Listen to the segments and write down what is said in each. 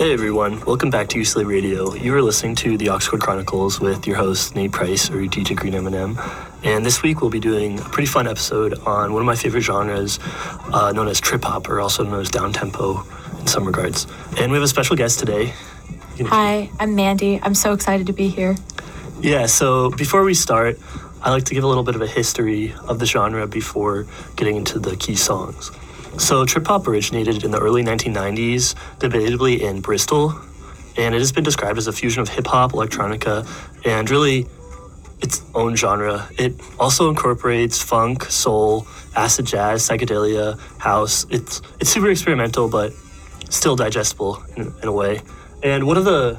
Hey everyone, welcome back to UCLA Radio. You are listening to the Oxford Chronicles with your host Nate Price or DJ Green M&M. And this week we'll be doing a pretty fun episode on one of my favorite genres, uh, known as trip hop, or also known as down tempo in some regards. And we have a special guest today. Hi, I'm Mandy. I'm so excited to be here. Yeah, so before we start, I like to give a little bit of a history of the genre before getting into the key songs. So, trip hop originated in the early 1990s, debatably in Bristol, and it has been described as a fusion of hip hop, electronica, and really its own genre. It also incorporates funk, soul, acid jazz, psychedelia, house. It's it's super experimental, but still digestible in, in a way. And one of the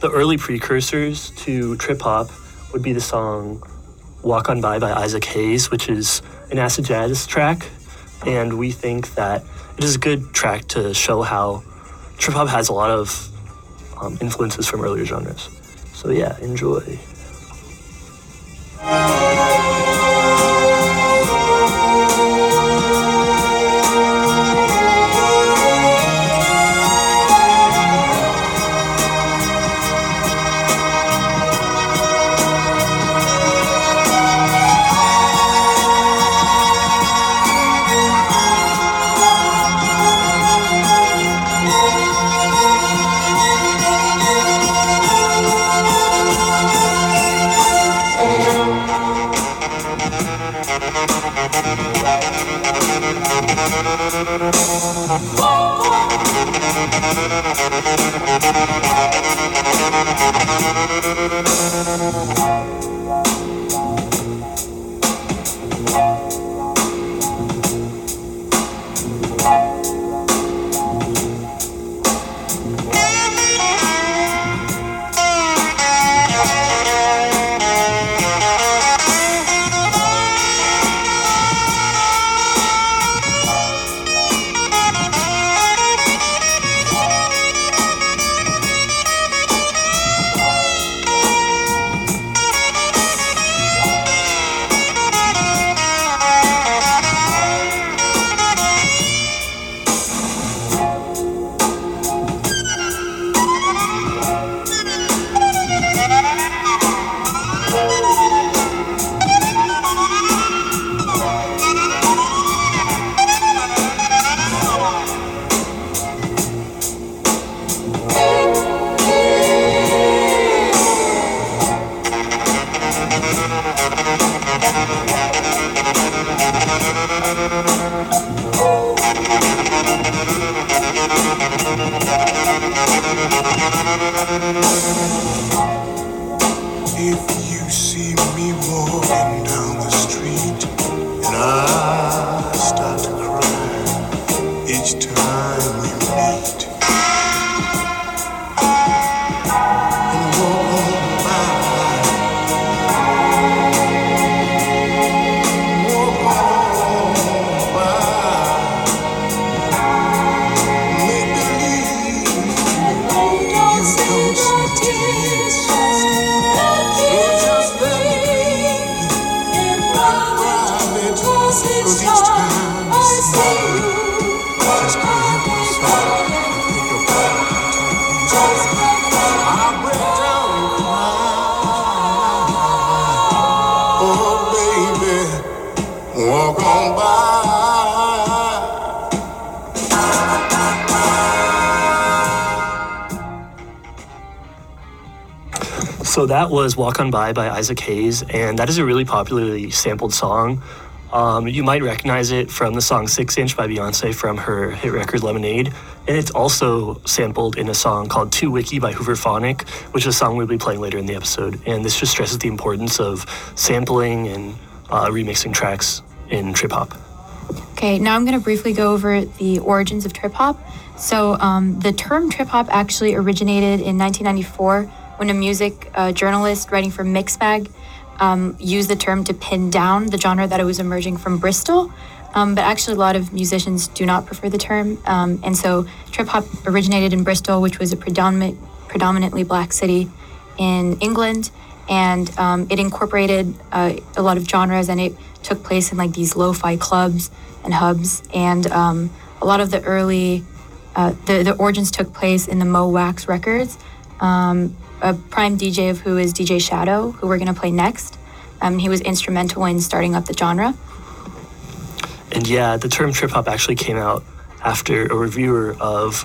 the early precursors to trip hop would be the song "Walk On By" by Isaac Hayes, which is an acid jazz track and we think that it is a good track to show how trip hop has a lot of um, influences from earlier genres. So yeah, enjoy. So that was Walk On By by Isaac Hayes, and that is a really popularly sampled song. Um, you might recognize it from the song Six Inch by Beyonce from her hit record Lemonade. And it's also sampled in a song called 2Wicky by Hooverphonic, which is a song we'll be playing later in the episode. And this just stresses the importance of sampling and uh, remixing tracks in trip hop. Okay, now I'm going to briefly go over the origins of trip hop. So, um, the term trip hop actually originated in 1994 when a music uh, journalist writing for Mixmag um, used the term to pin down the genre that it was emerging from Bristol. Um, but actually, a lot of musicians do not prefer the term. Um, and so, trip hop originated in Bristol, which was a predominant, predominantly black city in England. And um, it incorporated uh, a lot of genres and it took place in like these lo fi clubs and hubs. And um, a lot of the early uh, the the origins took place in the Mo Wax Records. Um, a prime DJ of who is DJ Shadow, who we're gonna play next. Um, he was instrumental in starting up the genre. And yeah, the term trip hop actually came out after a reviewer of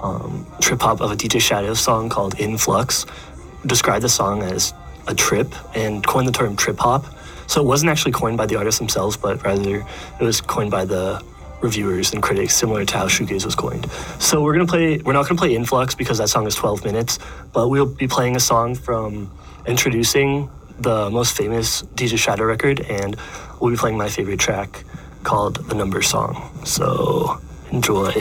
um, trip hop of a DJ Shadow song called Influx described the song as a trip and coined the term trip hop. So it wasn't actually coined by the artists themselves, but rather it was coined by the reviewers and critics, similar to how shoegaze was coined. So we're gonna play. We're not gonna play Influx because that song is 12 minutes, but we'll be playing a song from Endtroducing the most famous DJ Shadow record, and we'll be playing my favorite track called The Number Song. So enjoy.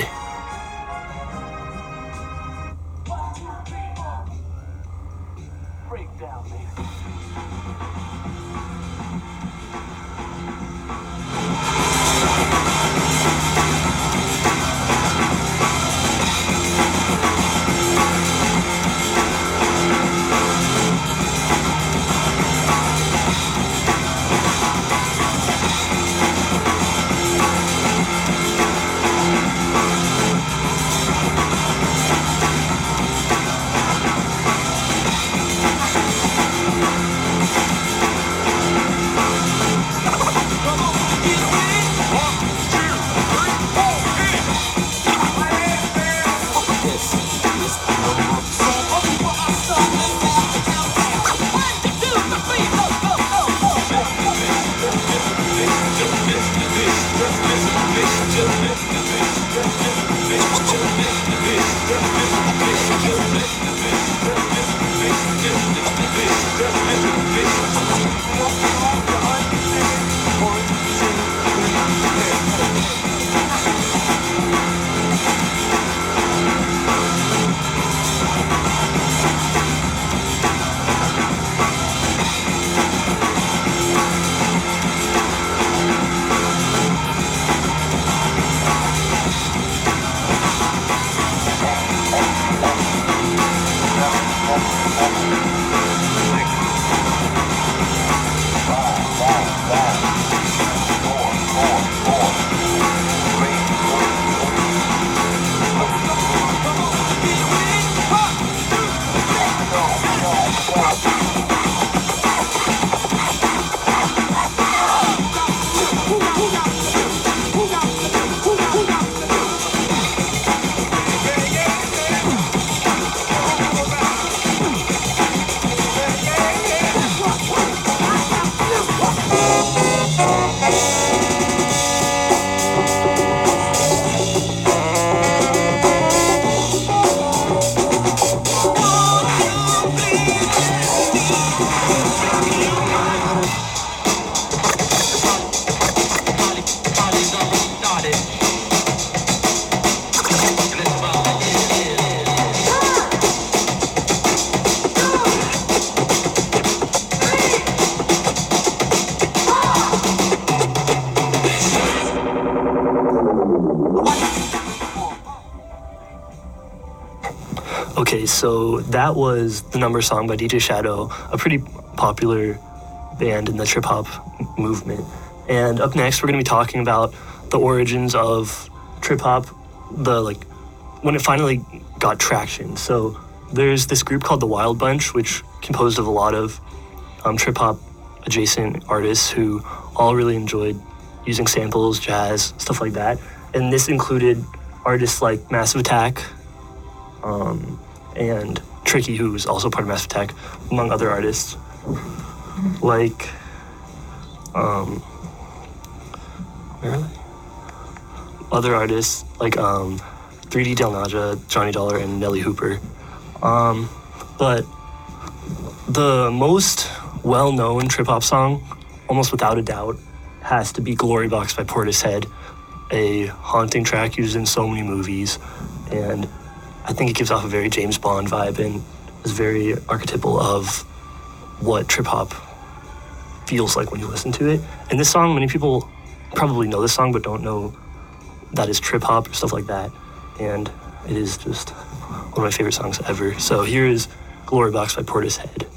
That was the number song by DJ Shadow, a pretty popular band in the trip hop movement. And up next, we're going to be talking about the origins of trip hop, the like when it finally got traction. So there's this group called the Wild Bunch, which composed of a lot of um, trip hop adjacent artists who all really enjoyed using samples, jazz, stuff like that. And this included artists like Massive Attack, Tricky, who's also part of Massive Attack, among other artists. Like, um, where are they? Other artists like um, 3D Del Naja, Johnny Dollar, and Nellee Hooper. Um, but the most well-known trip hop song, almost without a doubt, has to be "Glory Box" by Portishead, a haunting track used in so many movies, and I think it gives off a very James Bond vibe and is very archetypal of what trip hop feels like when you listen to it. And this song, many people probably know this song but don't know that is trip hop or stuff like that. And it is just one of my favorite songs ever. So here is Glory Box by Portishead.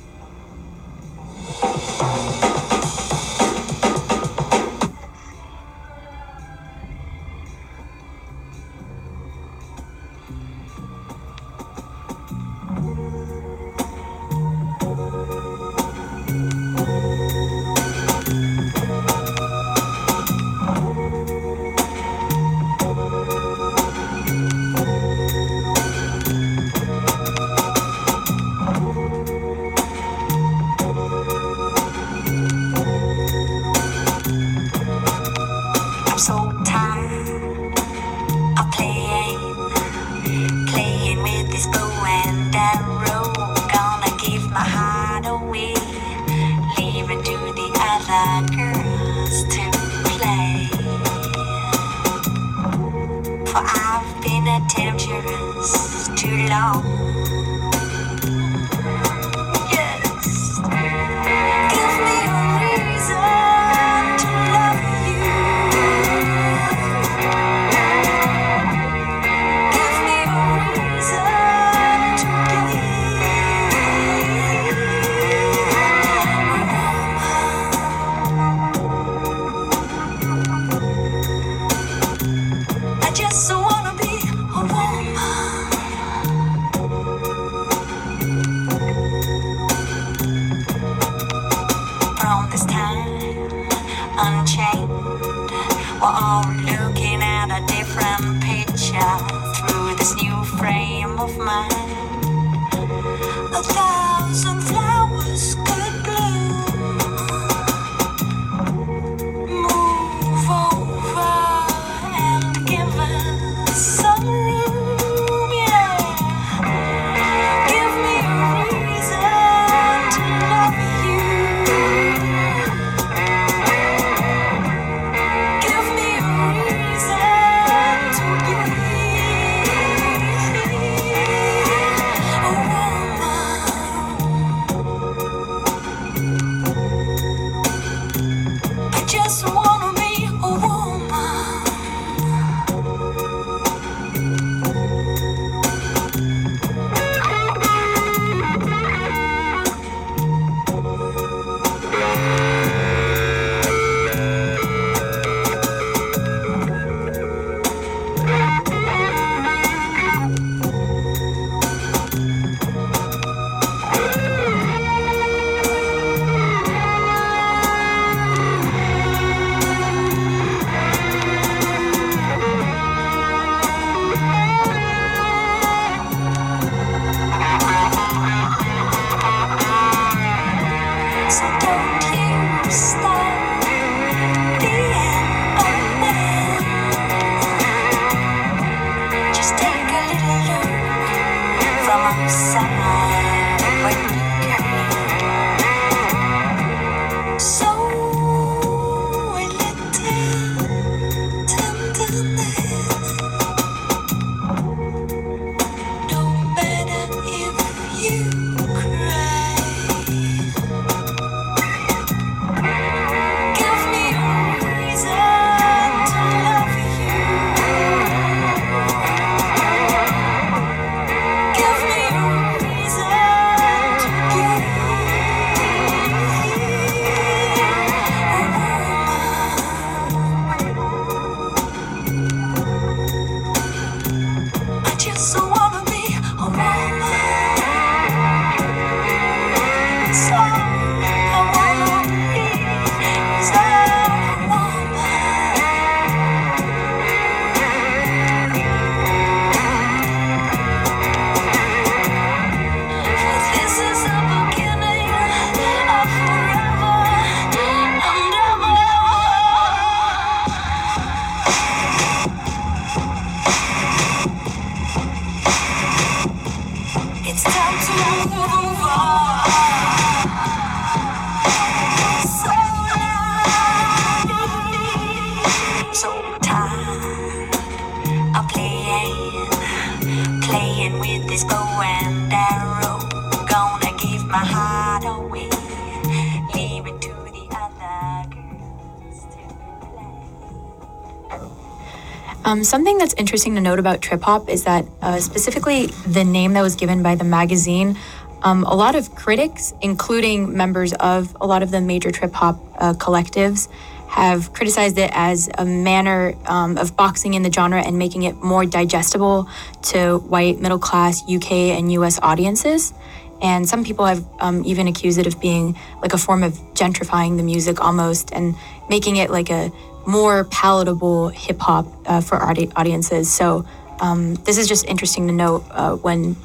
Um, something that's interesting to note about trip hop is that uh, specifically the name that was given by the magazine, um, a lot of critics, including members of a lot of the major trip hop uh, collectives, have criticized it as a manner um, of boxing in the genre and making it more digestible to white, middle class UK and US audiences. And some people have um, even accused it of being like a form of gentrifying the music almost and making it like a more palatable hip hop uh, for audi- audiences. So um, this is just interesting to note uh, when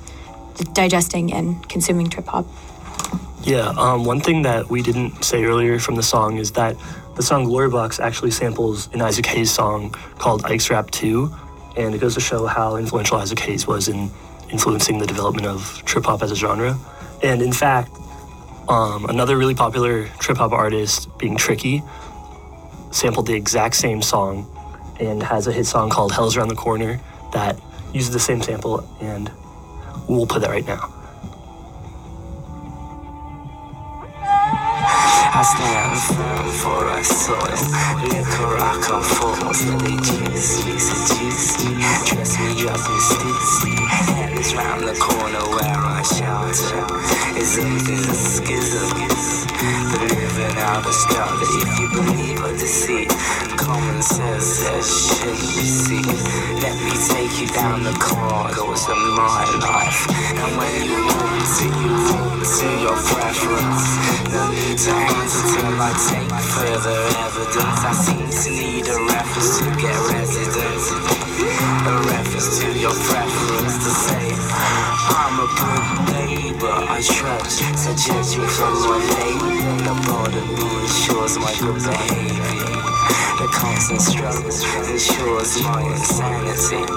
digesting and consuming trip hop. Yeah, um, one thing that we didn't say earlier from the song is that the song Glory Box actually samples an Isaac Hayes song called Ike's Rap 2, and it goes to show how influential Isaac Hayes was in influencing the development of trip hop as a genre. And in fact, um, another really popular trip hop artist, being Tricky, sampled the exact same song and has a hit song called Hell's Around the Corner that uses the same sample, and we'll play that right now. I stand firm for soil. Seduce dress me up in. And it's round the corner where I. Is schism? Out of scout if you believe or deceit. Common sense says shouldn't. Let me take you down the corridors of my life. And when you want to, you want to your preference. No to answer till I take further evidence. I seem to need a reference to get residence. A reference to your preference me from my neighbor. The border ensures my good behavior. The constant struggle ensures my insanity.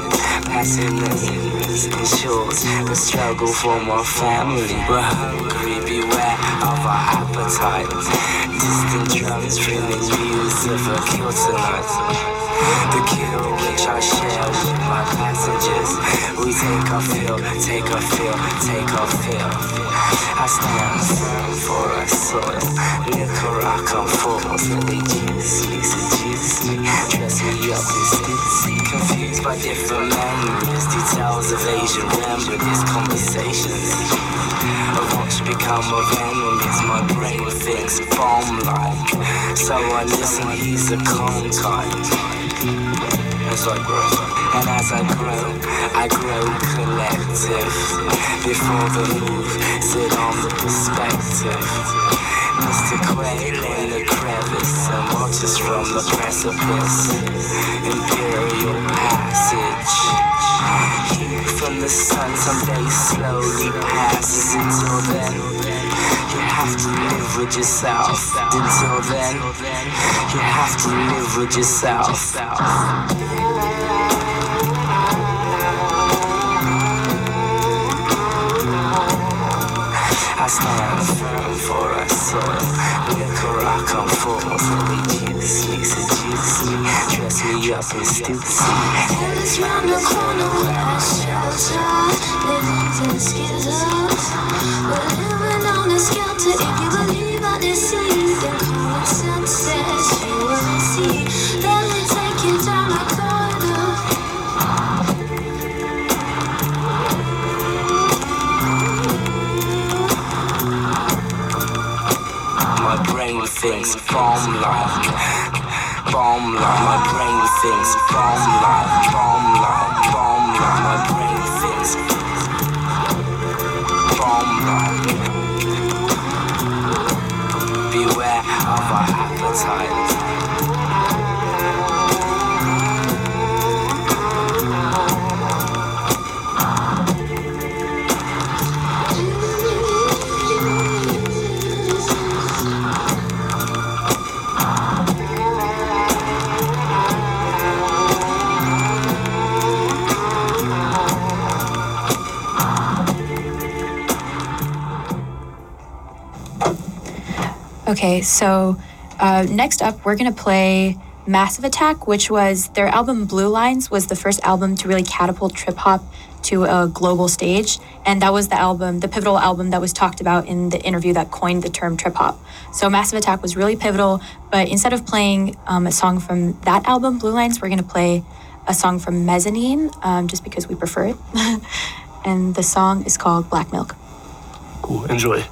Passing the ignorance ensures the struggle for my family. We're hungry, beware of our appetite. Distant drums bringing views of a kill tonight. The kill which I share my passengers. We take our fill, take our fill, take our fill. I stand firm for our soil. Liquor I come for, they juice me, seduce me, dress me up in Stussy. Confused by different memories, details of Asian remedies, conversations. Of what's become of enemies, my brain thinks bomb like. So I listen, he's a type as I grow. And as I grow, I grow collective. Before the move, sit on the perspective. Mr. Quail in the crevice and watch us from the precipice. Imperial passage. Heat from the sun someday slowly passes until then. You have to live with yourself. Until then, you have to live with yourself. I stand firm for our soil. Liquor I come they juice me, seduce me, dress me up in Stussy. And it's round the corner where I shelter. Living in scissors. We're like. My brain bomb like, bomb like. My brain bomb like. Beware of our appetite. Okay, so uh, next up, we're gonna play Massive Attack, which was their album Blue Lines, was the first album to really catapult trip hop to a global stage, and that was the album, the pivotal album that was talked about in the interview that coined the term trip hop. So Massive Attack was really pivotal, but instead of playing um, a song from that album, Blue Lines, we're gonna play a song from Mezzanine, um, just because we prefer it, and the song is called Black Milk. Cool. Enjoy.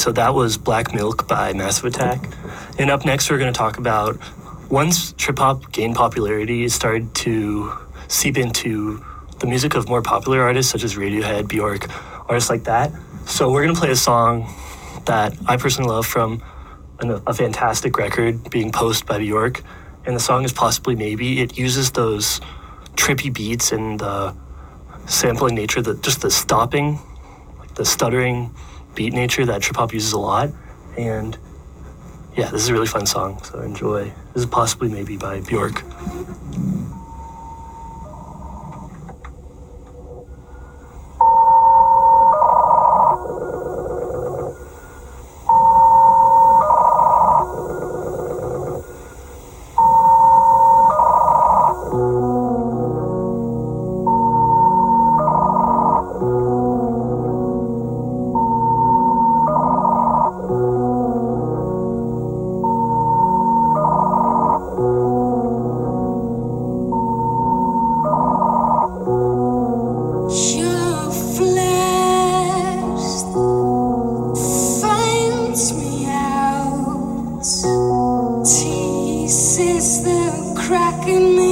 So that was Black Milk by Massive Attack. And up next, we're going to talk about once trip hop gained popularity, it started to seep into the music of more popular artists such as Radiohead, Bjork, artists like that. So we're going to play a song that I personally love from an, a fantastic record being Post by Bjork. And the song is Possibly Maybe. It uses those trippy beats and the sampling nature, the, just the stopping, like the stuttering beat nature that trip hop uses a lot. And yeah, this is a really fun song, so enjoy. This is Possibly Maybe by Bjork. Teases the crack in me,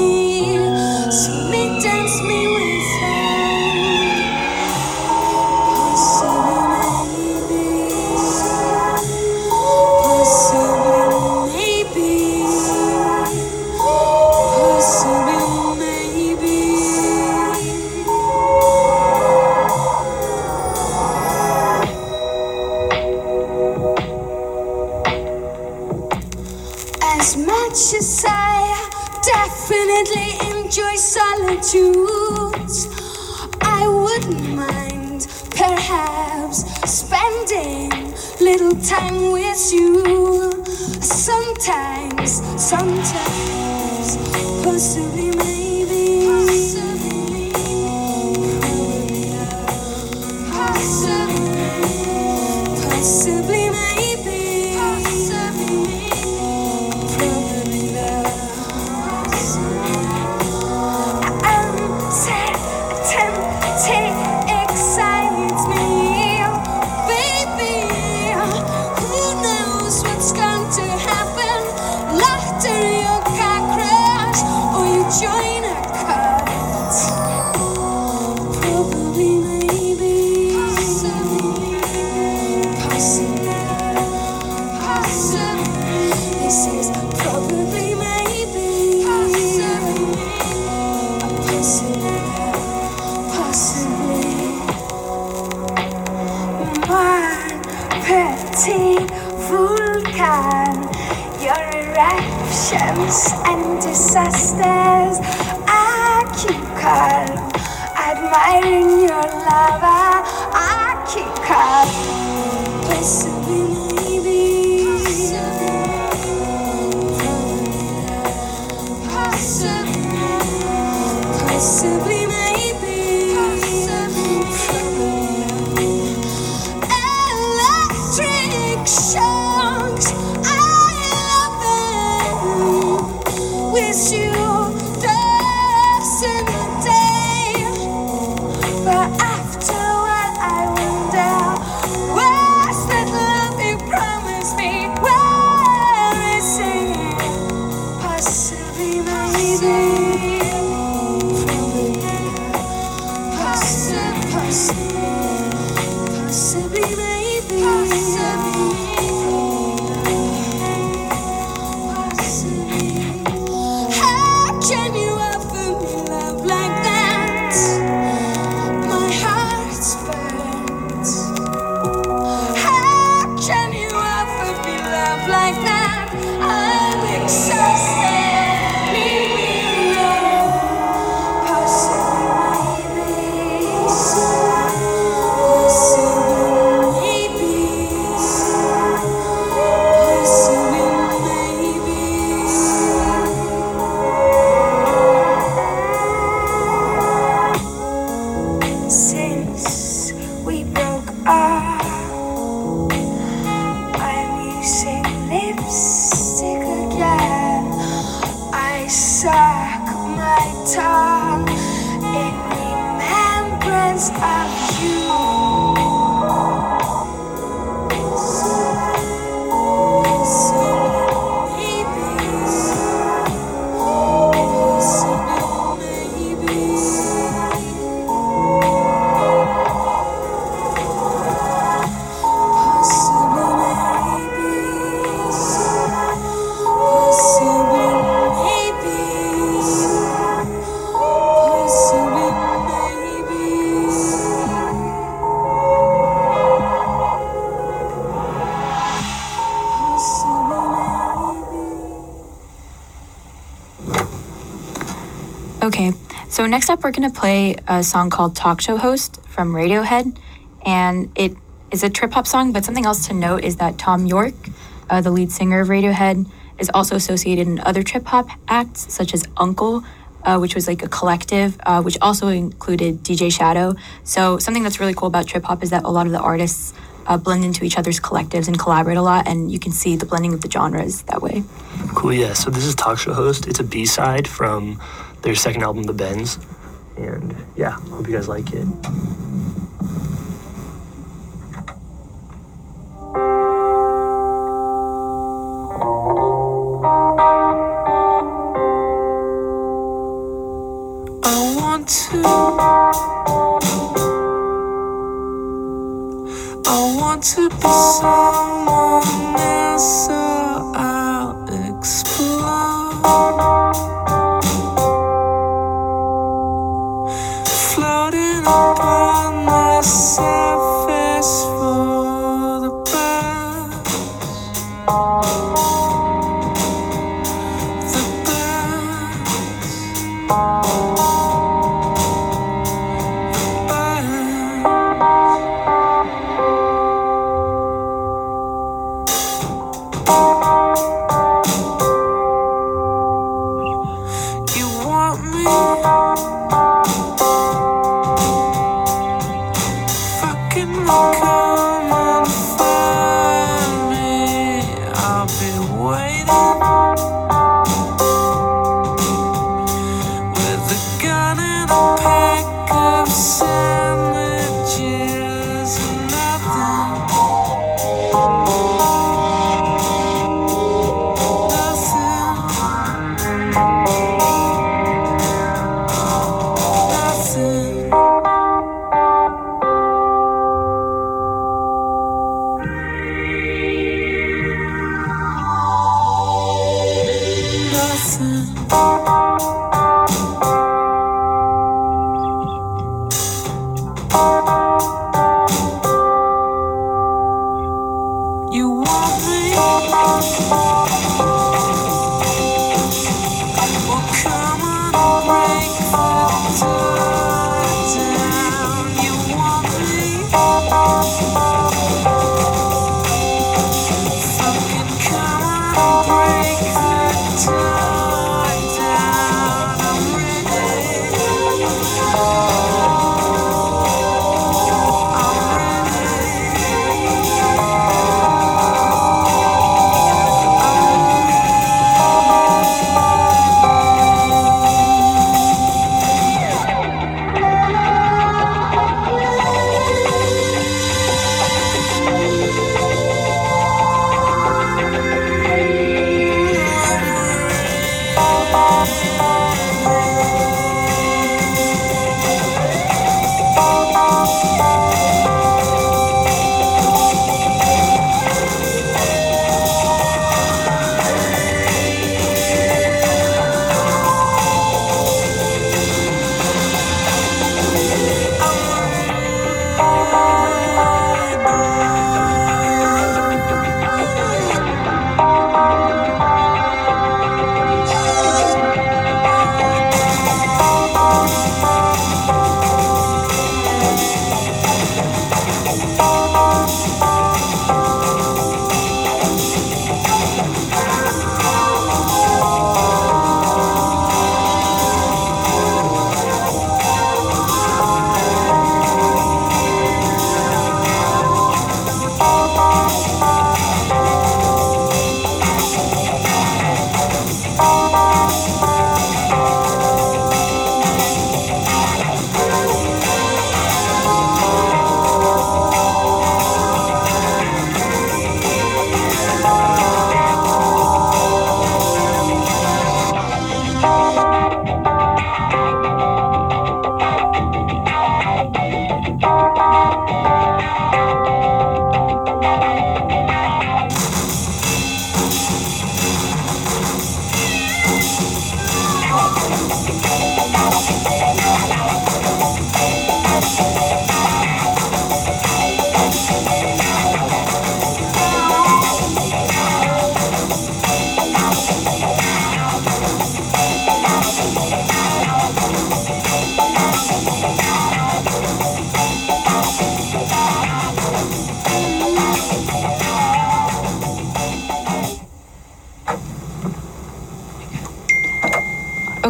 keep next up, we're going to play a song called Talk Show Host from Radiohead. And it is a trip hop song, but something else to note is that Thom Yorke, uh, the lead singer of Radiohead, is also associated in other trip hop acts, such as UNKLE, uh, which was like a collective, uh, which also included DJ Shadow. So, something that's really cool about trip hop is that a lot of the artists uh, blend into each other's collectives and collaborate a lot, and you can see the blending of the genres that way. Cool, yeah. So this is Talk Show Host. It's a B side from their second album, The Bends. And yeah, hope you guys like it. The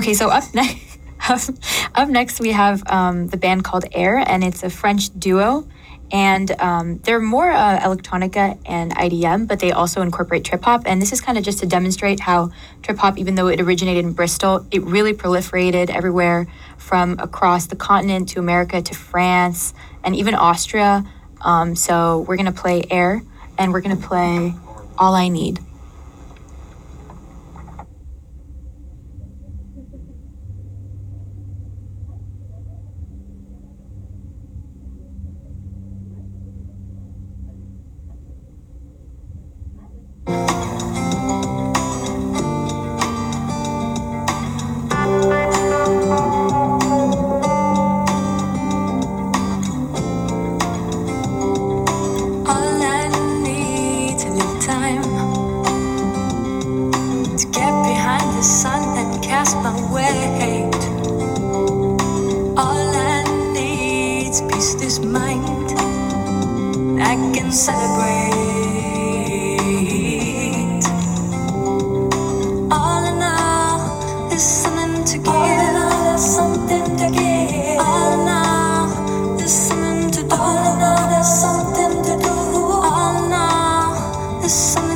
Okay, so up next, up, next we have um, the band called Air, and it's a French duo, and um, they're more uh, electronica and IDM, but they also incorporate trip hop. And this is kind of just to demonstrate how trip hop, even though it originated in Bristol, it really proliferated everywhere from across the continent to America to France and even Austria. Um, so we're gonna play Air, and we're gonna play All I Need. All, there's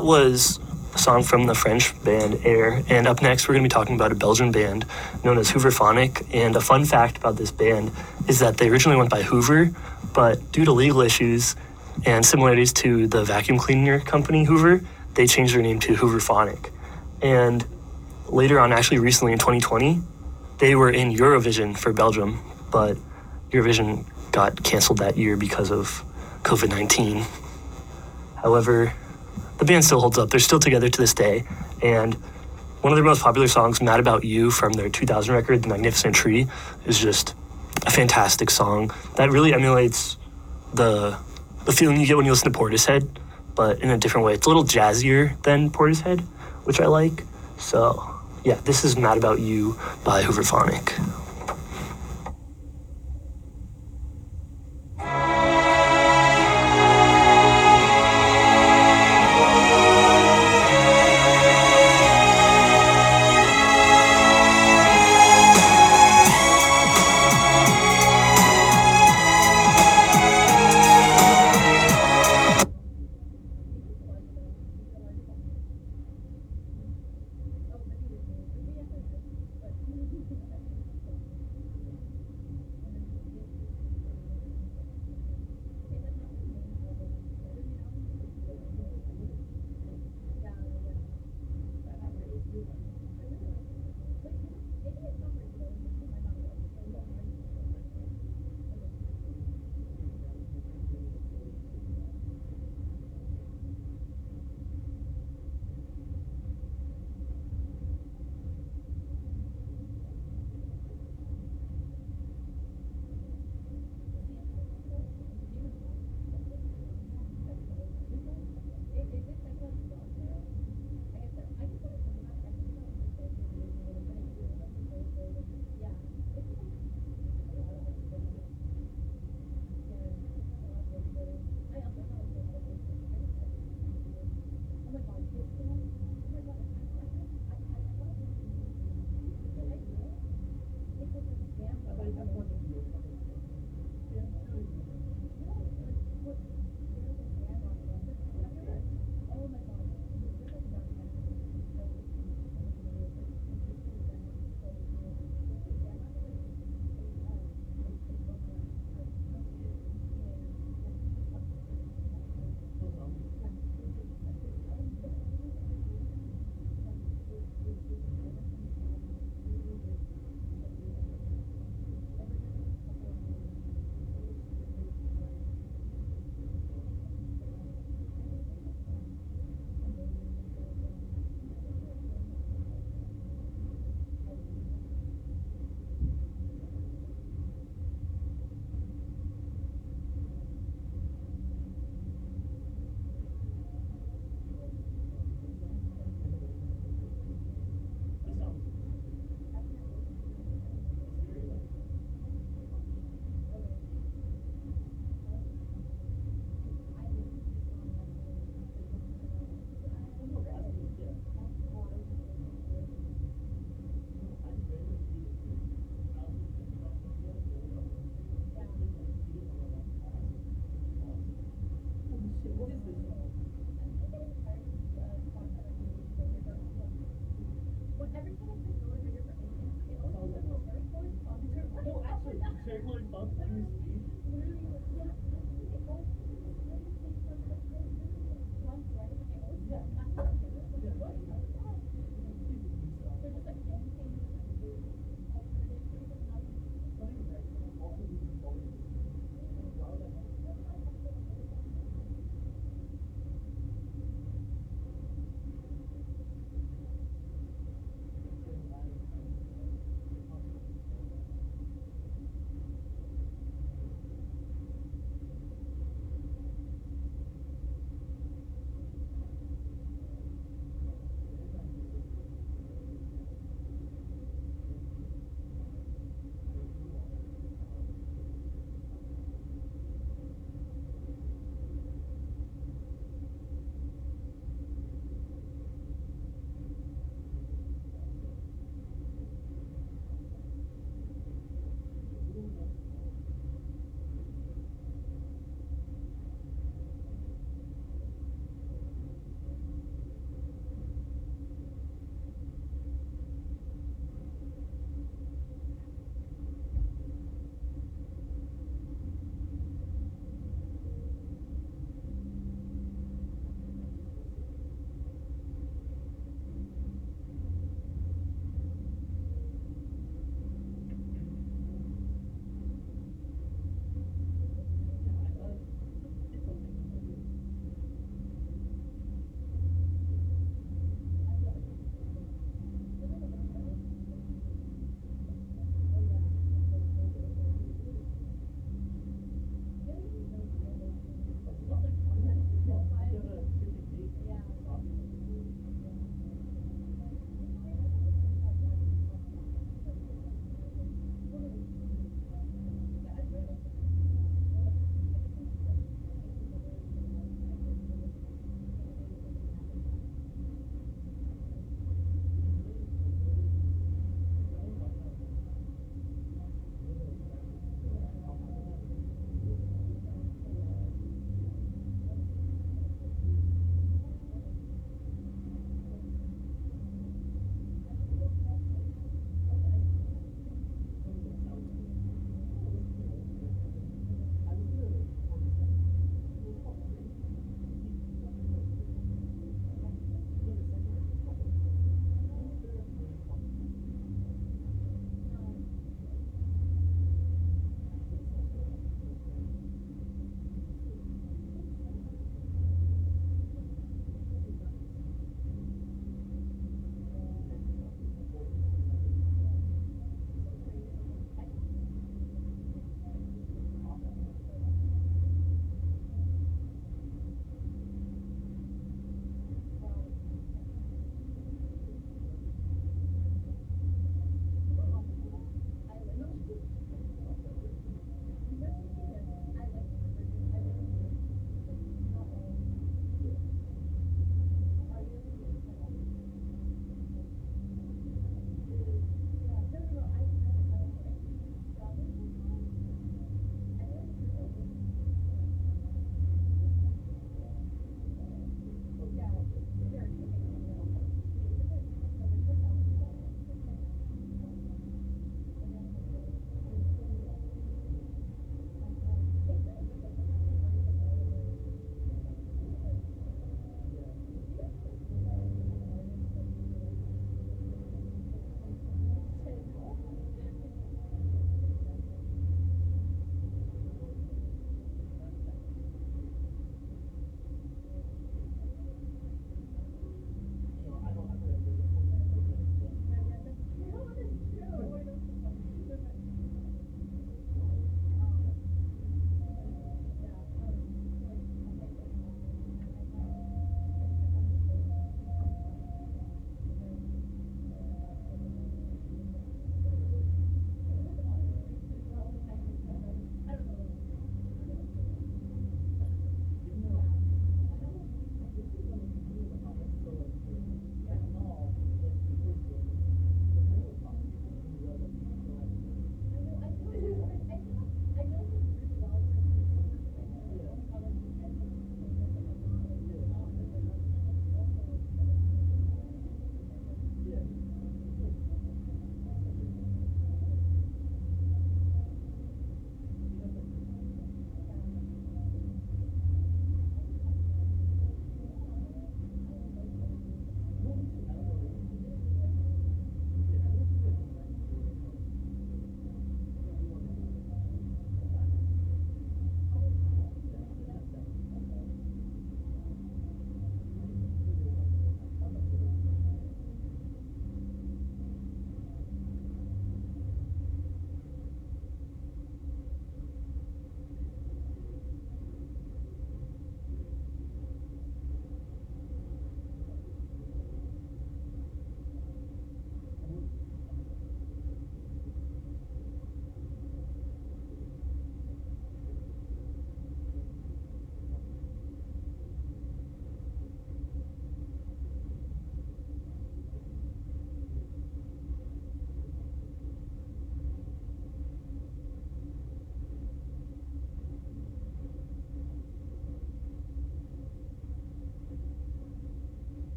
that was a song from the French band Air. And up next, we're going to be talking about a Belgian band known as Hooverphonic. And a fun fact about this band is that they originally went by Hoover, but due to legal issues and similarities to the vacuum cleaner company Hoover, they changed their name to Hooverphonic. And later on, actually recently in 2020, they were in Eurovision for Belgium, but Eurovision got canceled that year because of COVID 19. However, the band still holds up. They're still together to this day. And one of their most popular songs, Mad About You, from their 2000 record, The Magnificent Tree, is just a fantastic song that really emulates the, the feeling you get when you listen to Portishead, but in a different way. It's a little jazzier than Portishead, which I like. So, yeah, this is Mad About You by Hooverphonic.